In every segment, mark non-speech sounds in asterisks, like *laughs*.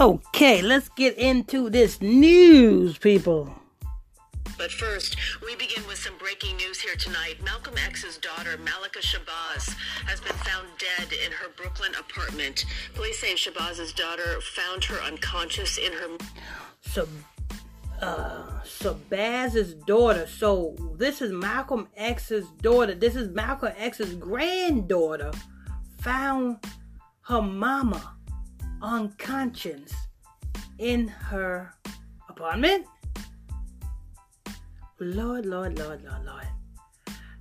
Okay, let's get into this news, people. But first, we begin with some breaking news here tonight. Malcolm X's daughter, Malikah Shabazz, has been found dead in her Brooklyn apartment. Police say Shabazz's daughter found her unconscious in her. So, uh, Shabazz's daughter. So this is Malcolm X's daughter. This is Malcolm X's granddaughter. Found her mama unconscious in her apartment. Lord, Lord, Lord, Lord, Lord.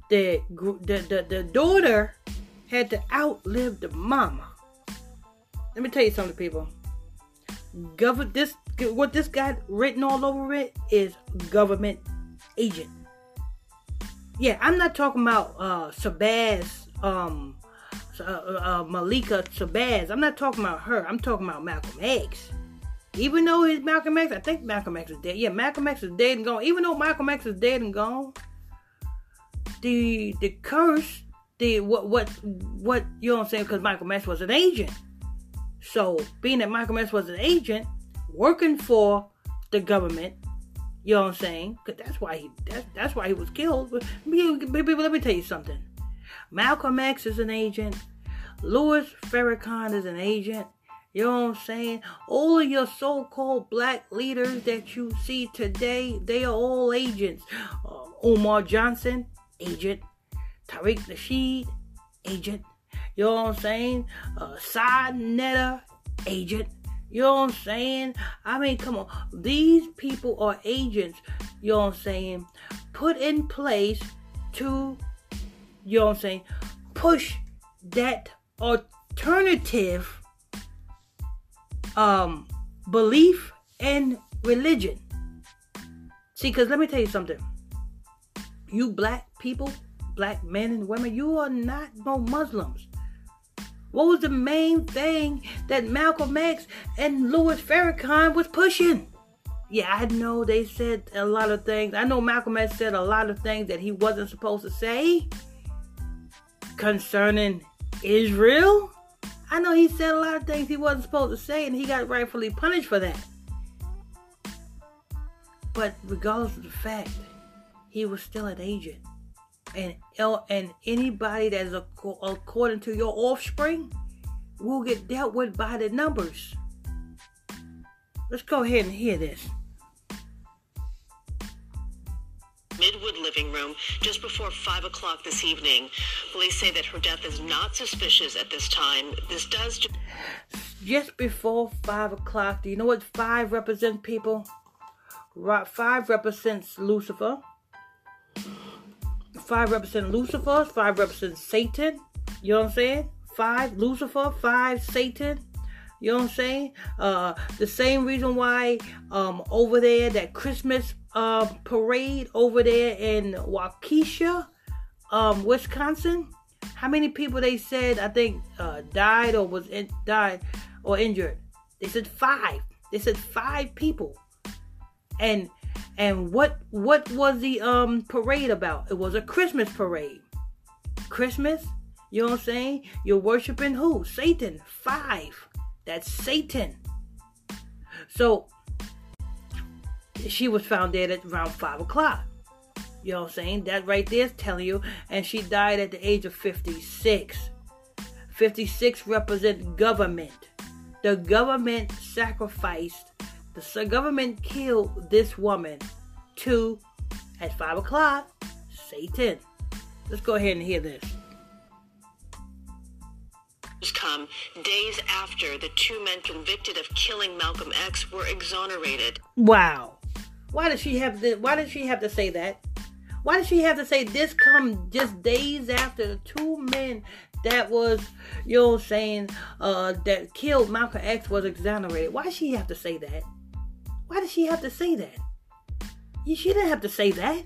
The, the, the, the daughter had to outlive the mama. Let me tell you something, people. Government, this what this got written all over it is government agent. Yeah, I'm not talking about uh Shabazz, um, uh, uh, Malikah Shabazz. I'm not talking about her. I'm talking about Malcolm X. Even though he's Malcolm X, I think Malcolm X is dead. Yeah, Malcolm X is dead and gone. Even though Malcolm X is dead and gone, the the curse, the what what what you know what I'm saying? Because Malcolm X was an agent. So being that Malcolm X was an agent working for the government, you know what I'm saying? Because that's why he that's that's why he was killed. But let me tell you something. Malcolm X is an agent. Louis Farrakhan is an agent. You know what I'm saying? All of your so-called black leaders that you see today, they are all agents. Uh, Umar Johnson, agent. Tariq Nasheed, agent. You know what I'm saying? Uh, Sa Neter, agent. You know what I'm saying? I mean, come on. These people are agents, you know what I'm saying, put in place to, you know what I'm saying, push that alternative um, belief and religion. See, because let me tell you something. You black people, black men and women, you are not no Muslims. What was the main thing that Malcolm X and Louis Farrakhan was pushing? Yeah, I know they said a lot of things. I know Malcolm X said a lot of things that he wasn't supposed to say concerning Israel. I know he said a lot of things he wasn't supposed to say, and he got rightfully punished for that. But regardless of the fact, he was still an agent. And, and anybody that is according to your offspring will get dealt with by the numbers. Let's go ahead and hear this. Room just before 5 o'clock this evening. Police say that her death is not suspicious at this time. This does. Just before 5 o'clock. Do you know what 5 represents, people? Right, 5 represents Lucifer. 5 represents Lucifer. 5 represents Satan. You know what I'm saying? 5 Lucifer. 5 Satan. You know what I'm saying? Uh, the same reason why um, over there that Christmas uh, parade over there in Waukesha, um, Wisconsin. How many people they said I think uh, died or was in, died or injured? They said five. They said five people. And and what what was the um parade about? It was a Christmas parade. Christmas, you know what I'm saying? You're worshiping who? Satan. Five. That's Satan. So she was found dead at around five o'clock. You know what I'm saying? That right there is telling you. And she died at the age of 56. 56 represents government. The government sacrificed, the government killed this woman to, at 5 o'clock, Satan. Let's go ahead and hear this come days after the two men convicted of killing Malcolm X were exonerated. Wow. Why does she have to why does she have to say that? Why does she have to say this come just days after the two men that was, you know saying, uh, that killed Malcolm X was exonerated? Why does she have to say that? Why does she have to say that? She didn't have to say that.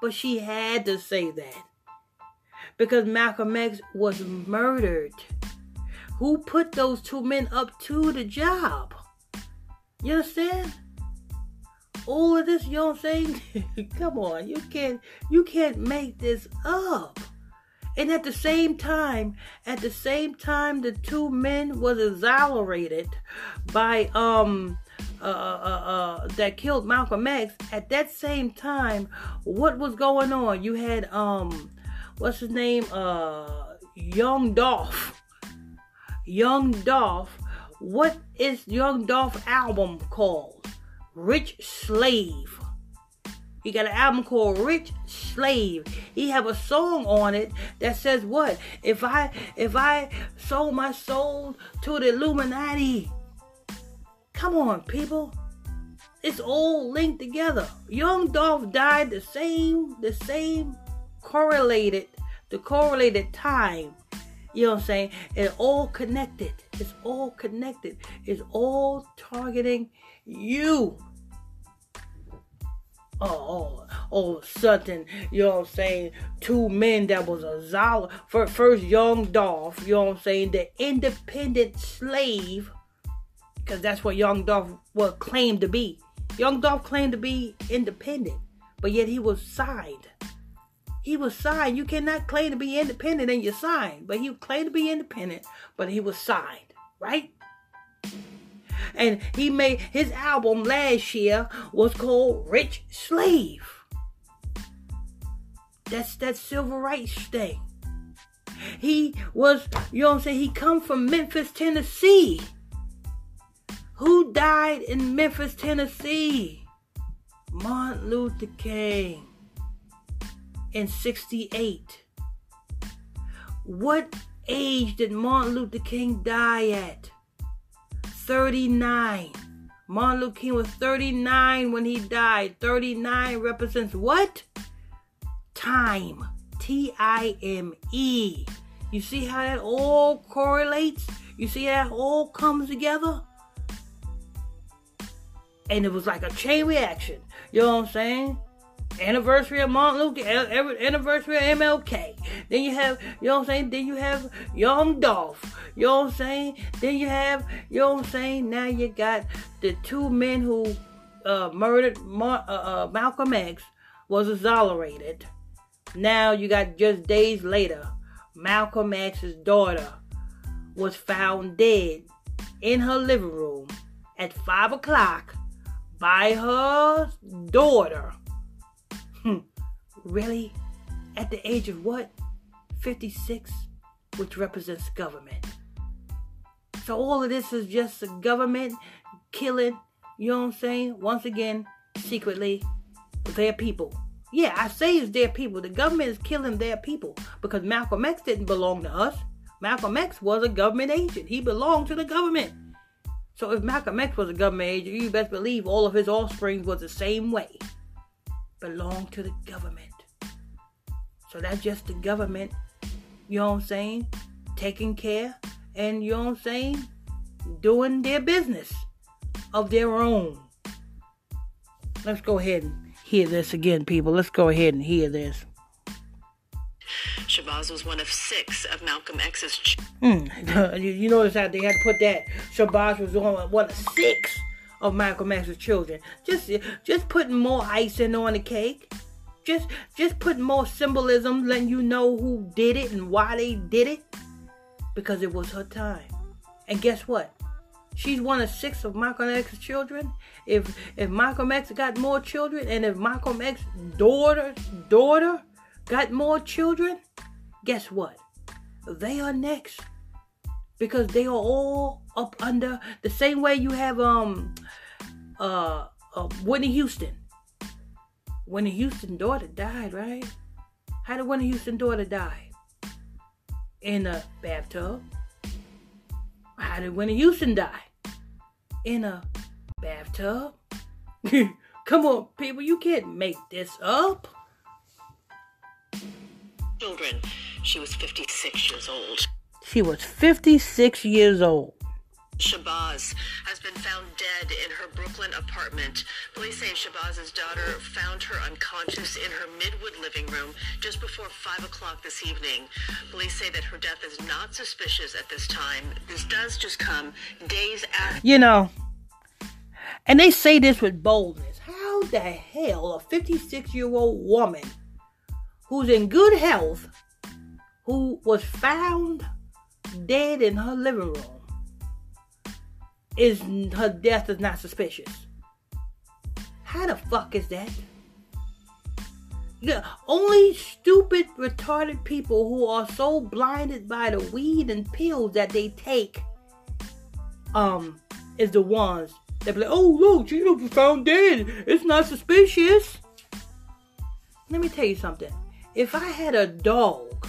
But she had to say that. Because Malcolm X was murdered. Who put those two men up to the job? You understand? All of this, you know what I'm saying? *laughs* Come on, you can't you can't make this up. And at the same time, at the same time, the two men was exonerated by um uh, uh, uh, that killed Malcolm X. At that same time, what was going on? You had um, what's his name? Uh, Young Dolph. Young Dolph. What is Young Dolph album called? Rich Slave. He got an album called Rich Slave. He have a song on it that says what? If I if I sold my soul to the Illuminati. Come on, people. It's all linked together. Young Dolph died the same, the same correlated, the correlated time. You know what I'm saying? It's all connected. It's all connected. It's all targeting you oh, oh, oh, something, you know what I'm saying? Two men that was a Zola, first young Dolph, you know what I'm saying? The independent slave, because that's what young Dolph was claimed to be. Young Dolph claimed to be independent, but yet he was signed. He was signed. You cannot claim to be independent and you're signed, but he claimed to be independent, but he was signed, right? And he made his album last year was called Rich Slave. That's that civil rights thing. He was, you know what I'm saying? He come from Memphis, Tennessee. Who died in Memphis, Tennessee? Martin Luther King in 68. What age did Martin Luther King die at? 39. Martin Luther King was 39 when he died. 39 represents what? Time. T I M E. You see how that all correlates? You see how that all comes together? And it was like a chain reaction. You know what I'm saying? Anniversary of Martin Luther, anniversary of MLK. Then you have, you know what I'm saying? Then you have Young Dolph. You know what I'm saying? Then you have, you know what I'm saying? Now you got the two men who uh, murdered Mar- uh, uh, Malcolm X was exonerated. Now you got just days later, Malcolm X's daughter was found dead in her living room at five o'clock by her daughter. Hmm. Really? At the age of what? 56, which represents government. So all of this is just the government killing, you know what I'm saying? Once again, secretly, their people. Yeah, I say it's their people. The government is killing their people because Malcolm X didn't belong to us. Malcolm X was a government agent. He belonged to the government. So if Malcolm X was a government agent, you best believe all of his offspring was the same way. Belonged to the government. So that's just the government, you know what I'm saying? Taking care and you know what I'm saying? Doing their business of their own. Let's go ahead and hear this again, people. Let's go ahead and hear this. Shabazz was one of six of Malcolm X's. Ch- mm. *laughs* you, you notice how they had to put that. Shabazz was one, one of six of Michael X's children. Just, just putting more icing on the cake. Just, just putting more symbolism, letting you know who did it and why they did it because it was her time. And guess what? She's one of six of Malcolm X's children. If if Malcolm X got more children, and if Malcolm X's daughter daughter got more children, guess what? They are next because they are all up under the same way you have um uh, uh Whitney Houston. Whitney Houston daughter died, right? How did Whitney Houston daughter die? in a bathtub. How did Whitney Houston die? In a bathtub. *laughs* Come on, people, you can't make this up. Children. She was 56 years old. She was 56 years old. Shabazz has been found dead in her Brooklyn apartment. Police say Shabazz's daughter found her unconscious in her Midwood living room just before 5 o'clock this evening. Police say that her death is not suspicious at this time. This does just come days after. You know, and they say this with boldness. How the hell a 56 year old woman who's in good health who was found dead in her living room is her death is not suspicious. How the fuck is that? The only stupid, retarded people who are so blinded by the weed and pills that they take, um, is the ones that be like, "Oh look, she was found dead. It's not suspicious." Let me tell you something. If I had a dog,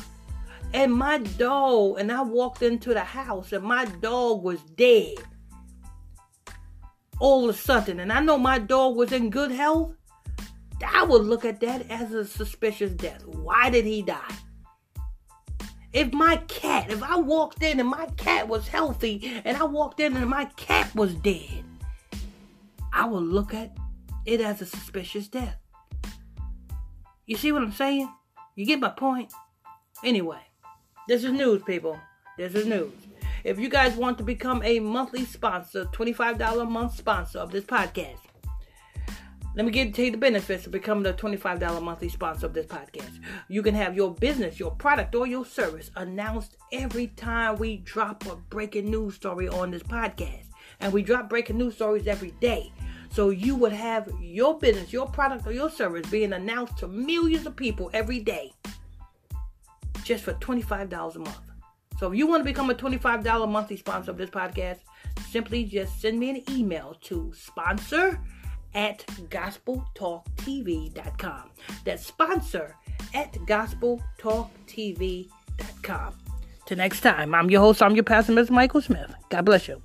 and my dog, and I walked into the house, and my dog was dead, all of a sudden, and I know my dog was in good health, I would look at that as a suspicious death. Why did he die? If my cat, if I walked in and my cat was healthy and I walked in and my cat was dead, I would look at it as a suspicious death. You see what I'm saying? You get my point? Anyway, this is news, people. This is news. If you guys want to become a monthly sponsor, $25 a month sponsor of this podcast, let me give you the benefits of becoming a $25 monthly sponsor of this podcast. You can have your business, your product, or your service announced every time we drop a breaking news story on this podcast. And we drop breaking news stories every day. So you would have your business, your product, or your service being announced to millions of people every day just for $25 a month. So if you want to become a $25 monthly sponsor of this podcast, simply just send me an email to sponsor at gospeltalktv.com. That's sponsor at gospeltalktv.com. Till next time, I'm your host, I'm your pastor, Mr. Michael Smith. God bless you.